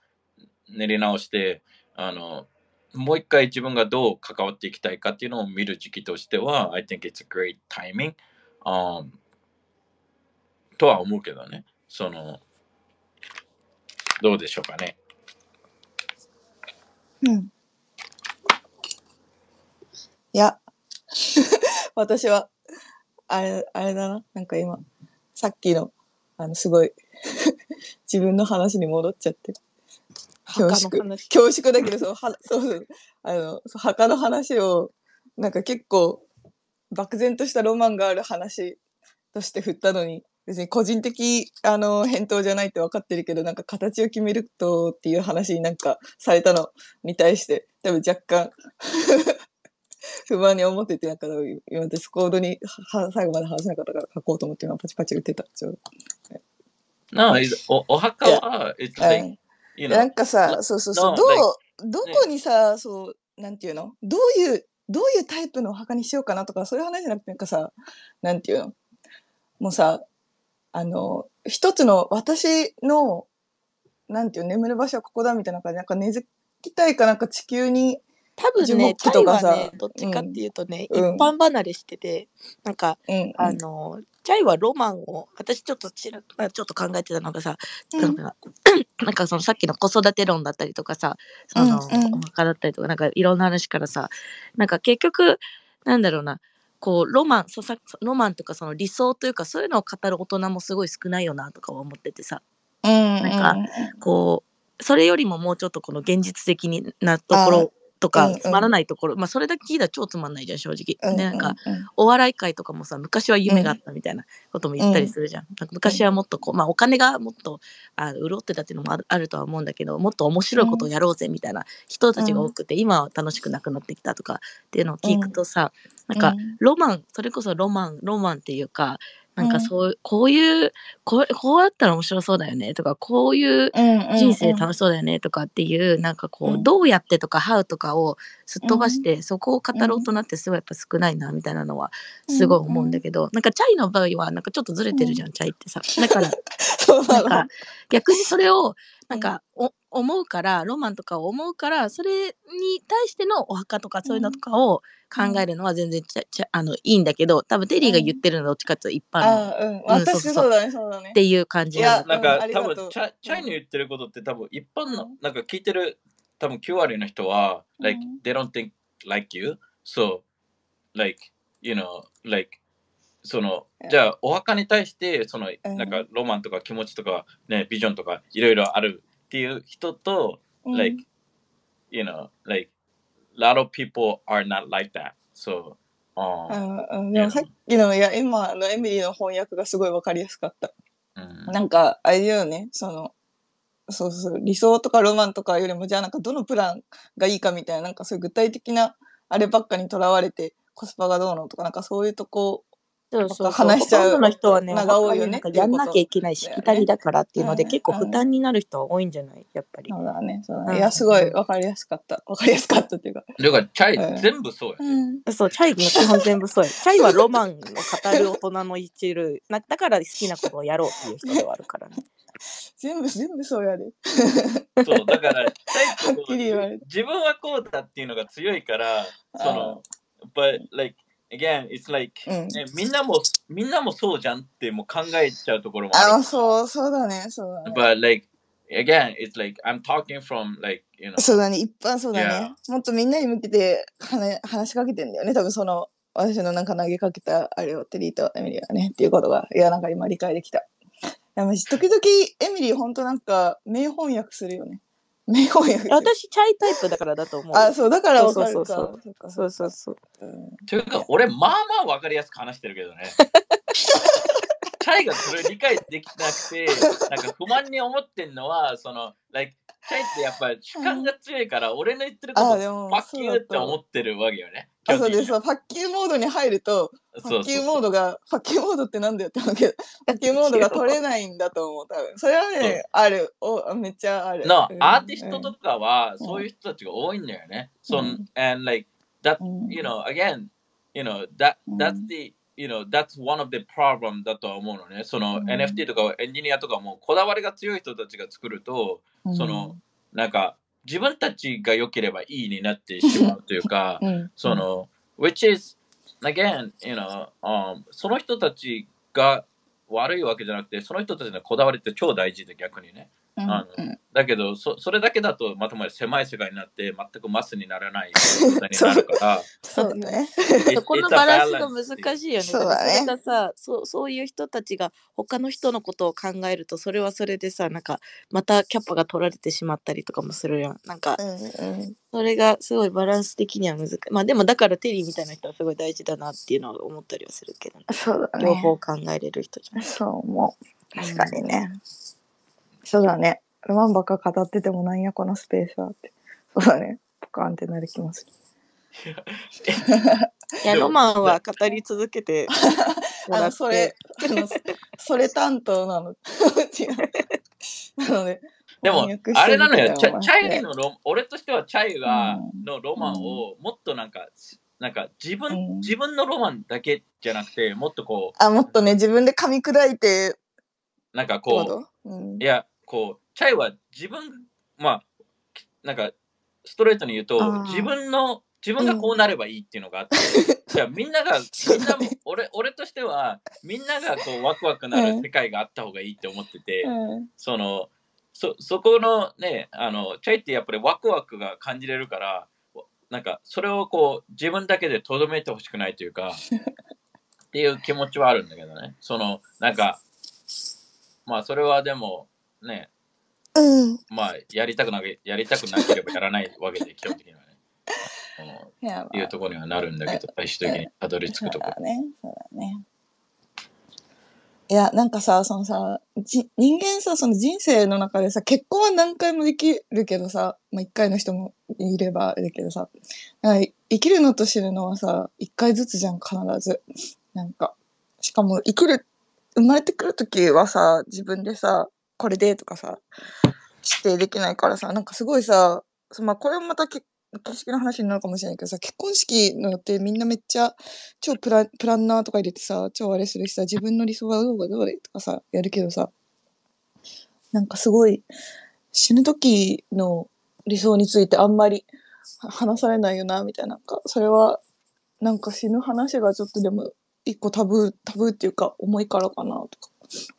練り直して、あの、 もう一回自分がどう関わっていきたいかっていうのを見る時期としては、I think it's a great timing、um, とは思うけどね。その、どうでしょうかね。うん。いや、私は、あれ、あれだな。なんか今、さっきの、あの、すごい、自分の話に戻っちゃってる。恐墓縮の話。恐縮。だけど、そう、は、そうそう、あの、そう墓の話を、なんか結構、漠然としたロマンがある話として振ったのに、別に個人的、あの、返答じゃないって分かってるけど、なんか形を決めるとっていう話になんかされたのに対して、多分若干、不満に思ってて、なんか今ディスコードには最後まで話せなかったから書こうと思って今パチパチ打ってた。ちょう No, it's- おお墓は、like, うん you な know, んかさ、そうそうそう、ど like- う、どこにさ、そう、なんていうの？どういう、どういうタイプのお墓にしようかなとか、そういう話じゃなくて、なんかさ、なんていうの？もうさ、あの、一つの私の、なんていうの？眠る場所はここだみたいな感じで、なんか根付きたいかなんか地球に、多分樹ね、木チャイはとかさね、どっちかっていうとね、うん。一般離れしてて、なんか、うん、あの、チャイはロマンを、私ちょっとちらちょっと考えてたのがさ、うん。なんかそのさっきの子育て論だったりとかさ、その、うん。うんお墓だったりとか、なんかいろんな話からさ、なんか結局、なんだろうな、こう、ロマン、そうさロマンとかその理想というか、そういうのを語る大人もすごい少ないよなとかは思っててさ、うん、なんかこう、それよりももうちょっとこの現実的なところとうんうん。かつまらないところ、まあそれだけ聞いたら超つまんないじゃん正直、うんでなんかうんお笑い界とかもさ昔は夢があったみたいなことも言ったりするじゃん,、なん。か昔はもっとこうまあお金がもっとあ潤ってたっていうのもあるとは思うんだけどもっと面白いことをやろうぜみたいな人たちが多くて、今は楽しくなくなってきたとかっていうのを聞くとさ、なんかうんロマンそれこそロマンロマンっていうかなんうん。かそう、こういうこうこうやったら面白そうだよねとかこういう人生楽しそうだよねとかっていうなんかこう、うん。どうやってとか how とかをすっ飛ばして、そこを語ろうとなってすごいやっぱ少ないなみたいなのはすごい思うんだけど、なんかチャイの場合はなんかちょっとずれてるじゃん、チャイってさ。だから そうなの。なんか逆にそれをなんかお思うからロマンとかを思うからそれに対してのお墓とかそういうのとかを考えるのは全然ちゃちゃあのいいんだけど多分テリーが言ってるのはどっちかっていうと一般の。うんうん。私そうだねそうだね。ていう感じいやなんか、多分チャチャイの言ってることって多分一般の、うん。なんか聞いてる多分9割の人は、うん。like they don't think like you. So like you know like そのうんじゃあお墓に対してそのうんなんかロマンとか気持ちとかねビジョンとかいろいろあるっていう人と、うん。like you know like a lot of people are not like that. So でもさっきのいや今のエミリーの翻訳がすごいわかりやすかった。うん。なんかあれだよね。そのそうそう理想とかロマンとかよりもじゃあなんかどのプランがいいかみたいななんかそういう具体的なあればっかにとらわれてコスパがどうのとかなんかそういうとこそうそうそう。話しちゃうほとんどの人はね、のが多いよねなんかやんなきゃいけないしきたりだからっていうので、うん結構負担になる人は多いんじゃない？やっぱり。そうだねそうだうん。ねいやすごいわかりやすかった。わかりやすかったっていうか。だからチャうん。イ全部そうや。ね、うん。そう、チャイの基本全部そうや。チャイはロマンを語る大人の一類。なだから好きなことをやろうっていう人ではあるからね。全部全部そうやで。そう、だから、チャイはっきり言われる自分はこうだっていうのが強いから、その、but like, again, it's like, うんね、みんなも、みんなもそうじゃんってもう考えちゃうところもあある。そうそうだねそうだね But like, again, it's like, I'm talking from like, you know, そうだね、一般そうだね。もっとみんなに向けて話話しかけてんだよね。多分その、私のなんか投げかけたあれをテリーとエミリーがね、っていうことが、いや、なんか今理解できた。いや、マジ、時々エミリーほんとなんか、名翻訳するよね。名翻訳する。私、チャイタイプだからだと思う。あ、そう、だからわかるか。そうそうそっかそうそうそう。うんというか、俺、まあまあわかりやすく話してるけどね。チャイがそれを理解できなくて、なんか不満に思ってんのは、その、like, チャイってやっぱり主観が強いから、俺の言ってること、あ、でも、 fuck you って思ってるわけよね。あ、そうです。基本そうファッキューモードに入ると、的にファッキューモードが、ファッキューモードってなんだよって思うけど、ファッキューモードが取れないんだと思う、多分。それはね、ある。おめっちゃある。のうんアーティストとかは、そういう人たちが多いんだよね。そんうん and like that うん you know again you know that うん that's the you know that's one of the problem だとは思うのね。そのうん NFT とかエンジニアとかもこだわりが強い人たちが作ると、うんそのなんか自分たちが良ければいいになってしまうというか、うん、その which is again you know、um, その人たちが悪いわけじゃなくてその人たちのこだわりって超大事で逆にね。うん、あのうんだけどそ、それだけだとまとまり狭い世界になって、全くマスにならない 状態になるから、そうだね。そこのバランスが難しいよね。そうだねからそれがさそう、そういう人たちが他の人のことを考えると、それはそれでさ、なんかまたキャパが取られてしまったりとかもするやん。なんかうんうんそれがすごいバランス的には難しい。まあでもだからテリーみたいな人はすごい大事だなっていうのは思ったりはするけど、ね、そうだね。両方考えれる人じゃん。そう思う。確かにね。そうだね。ロマンばっか語っててもなんやこのスペースはって。そうだね。ポカーンってなる気もする。いや、ロマンは語り続けても あの、らって。それ、あの、それ担当なの。違う。なので、でもあれなのよ、チャイのロ俺としてはチャイが、うんのロマンをもっとなんか、なんか自分、うん自分のロマンだけじゃなくて、もっとこあ、もっとね、自分で噛み砕いて、う、なんかここう、う、うん。いや、こう、チャイは自分、まあ、なんか、ストレートに言うと自分の、自分がこうなればいいっていうのがあって、じゃあみんなが、みんなも、俺、俺としては、みんながこう、ワクワクなる世界があった方がいいって思ってて、うん。その、そ、そこのね、あの、チャイってやっぱりワクワクが感じれるから、なんか、それをこう、自分だけでとどめてほしくないというか、っていう気持ちはあるんだけどね。その、なんか、まあ、それはでも、ね、うん。まあ、やりたくなけ、やりたくなければやらないわけで、基本的にはね。うんいうところにはなるんだけど、最終的にたどり着くとこそうだね。そうだね。いや、なんかさ、そのさ、じ人間さ、その人生の中でさ、結婚は何回もできるけどさ、まあ一回の人もいればだけどさ、なんか生きるのと死ぬのはさ、一回ずつじゃん、必ず。なんか、しかも生きる、生まれてくるときはさ、自分でさ、これでとかさ、指定できないからさ、なんかすごいさ、まあこれもまたけ形式の話になるかもしれないけどさ、結婚式の予定みんなめっちゃ超プラプランナーとか入れてさ、超あれするしさ、自分の理想はどうかどうでとかさ、やるけどさ、なんかすごい死ぬ時の理想についてあんまり話されないよな、みたいな。なんか、それは、なんか死ぬ話がちょっとでも一個タブー、タブーっていうか重いからかな、とか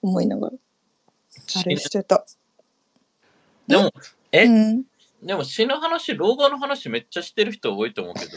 思いながら、あれしてた。でも、え、うん。でも死ぬ話、老後の話めっちゃしてる人多いと思うけど、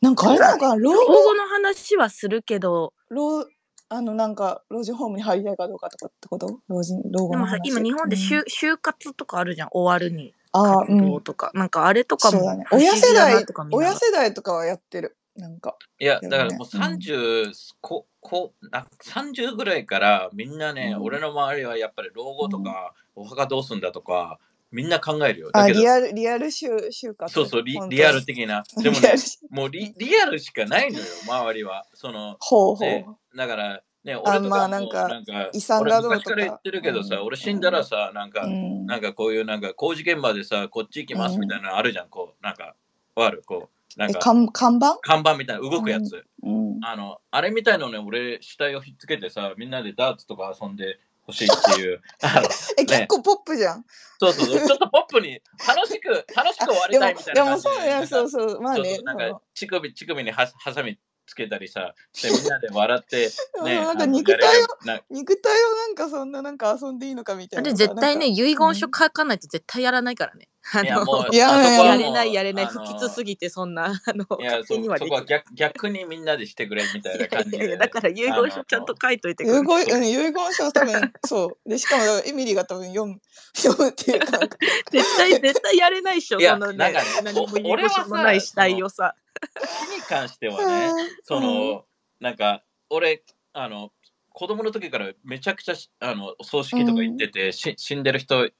なんかあれなのかな、老老後後の話はするけど、老、あの、なんか、老人ホームに入りたいかどうかとかってこと？老人、老後でもさの話。今日本でうん就,、就活とかあるじゃん終わるにああ、活うん。動とか、なんかあれとかもそうだね。親世代親世代とかはやってる。なんか。いや、だからもう30、ここな30ぐらいからみんなね、うん俺の周りはやっぱり老後とか、お墓どうすんだとか、みんな考えるよ。だあ、けどリ、アル、リアル就就活。そうそうリリアル的な。でもねもうリリアルしかないのよ、周りは。その、ほうほねう。、だから、ね、俺とまかもあなんかなんか、遺産がどうとか俺昔から言ってるけどさ、うん俺死んだらさ、なんか、うん。なんかこういうなんか工事現場でさ、こっち行きますみたいなのあるじゃん、こう、なんか、わかる？こう、なんえ、か、看看板？看板みたいな動くやつ。うん。あの、あれみたいのね、俺、死体をひっつけてさ、みんなでダーツとか遊んでほしいっていう。あのえ、ね結構ポップじゃん。そうそうそう、ちょっとポップに楽しく、楽しく終わりたいみたいなでも、感じそうね、そうう。そう。まあねそうそう。なんか、乳首、乳首にはハサミつけたりさ、でみんなで笑って、ね、なんか肉体をやれるな肉体をなんかそんななんか遊んでいいのかみたいな。あれ絶対ね遺言書書かないと絶対やらないからねあいや、もう、いやあそこはもうやれないやれない不吉すぎてそんなあのいや、そにはできないそこは逆逆にみんなでしてくれみたいな感じで。いやいやだから遺言書ちゃんと書いといてく遺れ言、うん、遺言書は多分、そう。で、しかも、エミリーが多分読む、読むっていうか、なんか絶対絶対やれないっしょいやそのねなんかね何も遺俺はさ言書もない死体をさ死 に関してはね、その、なんか、俺、あの、子供の時からめちゃくちゃしあの葬式とか行ってて、し死んでる人っ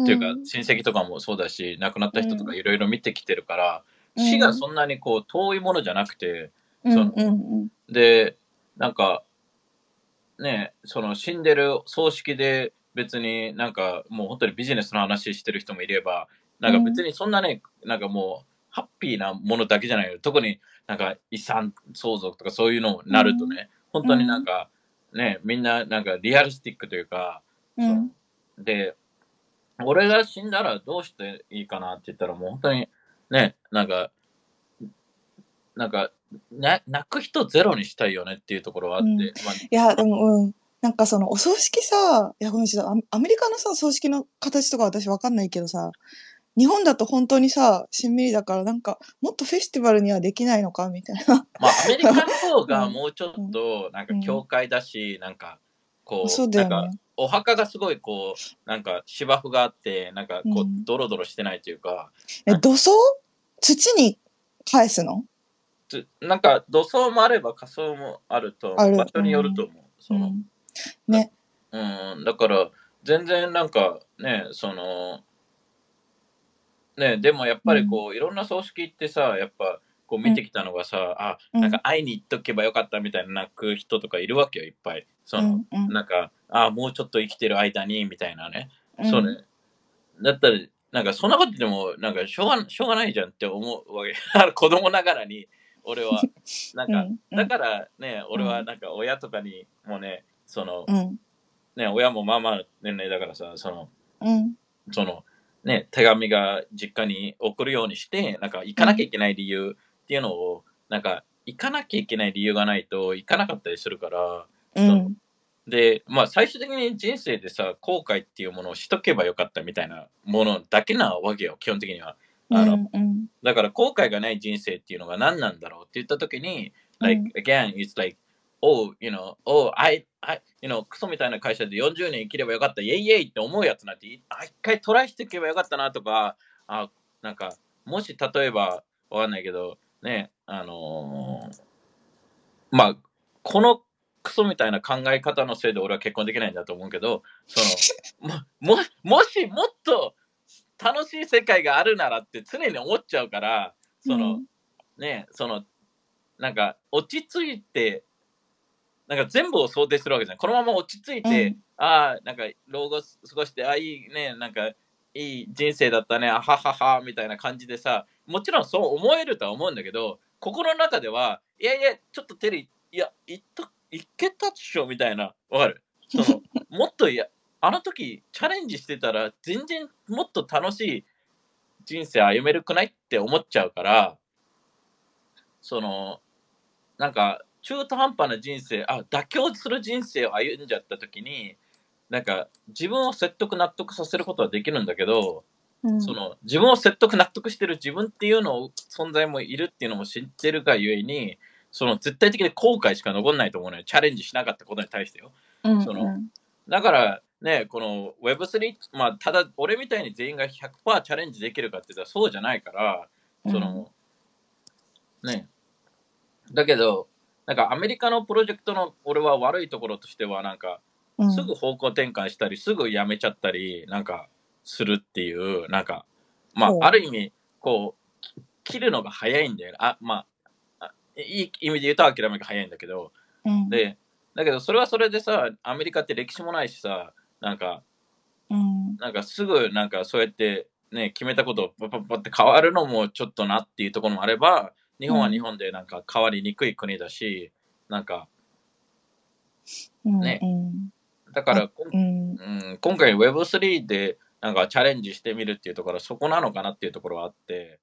っていうか、親戚とかもそうだし亡くなった人とかういろいろ見てきてるから、うん。死がそんなにこう遠いものじゃなくてうん、そのうん、うん。でなんかねその死んでる葬式で別になんかもう本当にビジネスの話してる人もいればなんか別にそんなね、なんかもうハッピーなものだけじゃないよ。特になんか遺産相続とかそういうのになるとね、本当になんかねみんななんかリアルスティックというか、うん。で、俺が死んだらどうしていいかなって言ったらもう本当にね、なんか、なんか、な泣く人ゼロにしたいよねっていうところはあって、うん。まあ、いや、でも、うん。なんかその、お葬式さ、いや、ごめん、ちょっとアアメリカのさ、葬式の形とか私わかんないけどさ、日本だと本当にさ、しんみりだから、なんか、もっとフェスティバルにはできないのかみたいな。まあ、アメリカの方がうん。もうちょっと、なんか教会だし、なんか、こう、そうだよなんかね。お墓がすごいこう、なんか芝生があって、なんかこう、うん。ドロドロしてないというか、え、土葬？土に返すの？つなんか土葬もあれば仮装もあると、ある。場所によると思う。うそのん。ね。うん、だから、全然なんかね、その、ね、でもやっぱりこう、いろんな葬式ってさ、やっぱ、こう見てきたのがさ、あ、うんなんか会いに行っとけばよかったみたいな泣く人とかいるわけよ、いっぱい。その、なんか、あ、もうちょっと生きてる間に、みたいなね。うんそうね。だったら、なんかそんなことでも、なんかしょうがしょうがないじゃんって思うわけ。子供ながらに、俺は。なんか、だからね、俺はなんか親とかにもね、その、うん。ね、親もまあまあ年齢だからさ、その、うん。その、ね、手紙が実家に送るようにして、なんか行かなきゃいけない理由っていうのを、なんか行かなきゃいけない理由がないと行かなかったりするから、うん。で、まあ最終的に人生でさ、後悔っていうものをしとけばよかったみたいなものだけなわけよ、基本的には。あの、うん。だから後悔がない人生っていうのが何なんだろうって言った時に、like, again, it's like, oh, you know, oh, I, I, you know, クソみたいな会社で40年生きればよかった、イェイイェイって思うやつなんて、あ一回トライしていけばよかったなとか、あ、なんか、もし例えば、わかんないけど、ね、あのーまあ、このクソみたいな考え方のせいで俺は結婚できないんだと思うけど、その、も、も、もしもっと楽しい世界があるならって常に思っちゃうから、その、うん。ね、その、なんか落ち着いて、なんか全部を想定するわけじゃん。このまま落ち着いて、うん。ああ、なんか老後過ごして、ああ、いいね、なんかいい人生だったね、あははは、みたいな感じでさ、もちろんそう思えるとは思うんだけど、心の中では、いやいや、ちょっとテリー、いや、いった、いけたっしょ、みたいな、わかる？その、もっといや、あの時チャレンジしてたら、全然もっと楽しい人生歩めるくない？って思っちゃうから、その、なんか、中途半端な人生、あ、妥協する人生を歩んじゃった時に、なんか、自分を説得納得させることはできるんだけど、うんその、自分を説得納得してる自分っていうのを、存在もいるっていうのも知ってるがゆえに、その、絶対的に後悔しか残んないと思うのよ。チャレンジしなかったことに対してよ。うんそのだからね、この Web3、まあ、ただ俺みたいに全員が100%チャレンジできるかって言ったらそうじゃないから、その、ね。だけど、なんかアメリカのプロジェクトの俺は悪いところとしては、なんか、うん。すぐ方向転換したり、すぐやめちゃったり、なんか、するっていう、なんか、まあ、ある意味、こう、き切るのが早いんだよね。あ、まあ、あいい意味で言うと諦めが早いんだけど、うん。で、だけどそれはそれでさ、アメリカって歴史もないしさ、なんか、うん。なんかすぐなんかそうやってね、決めたことをパッパッパって変わるのもちょっとなっていうところもあれば、日本は日本でなんか変わりにくい国だし、なんか、うんね。うん。だから、うん。うん、今回 Web3 でなんかチャレンジしてみるっていうところはそこなのかなっていうところはあって、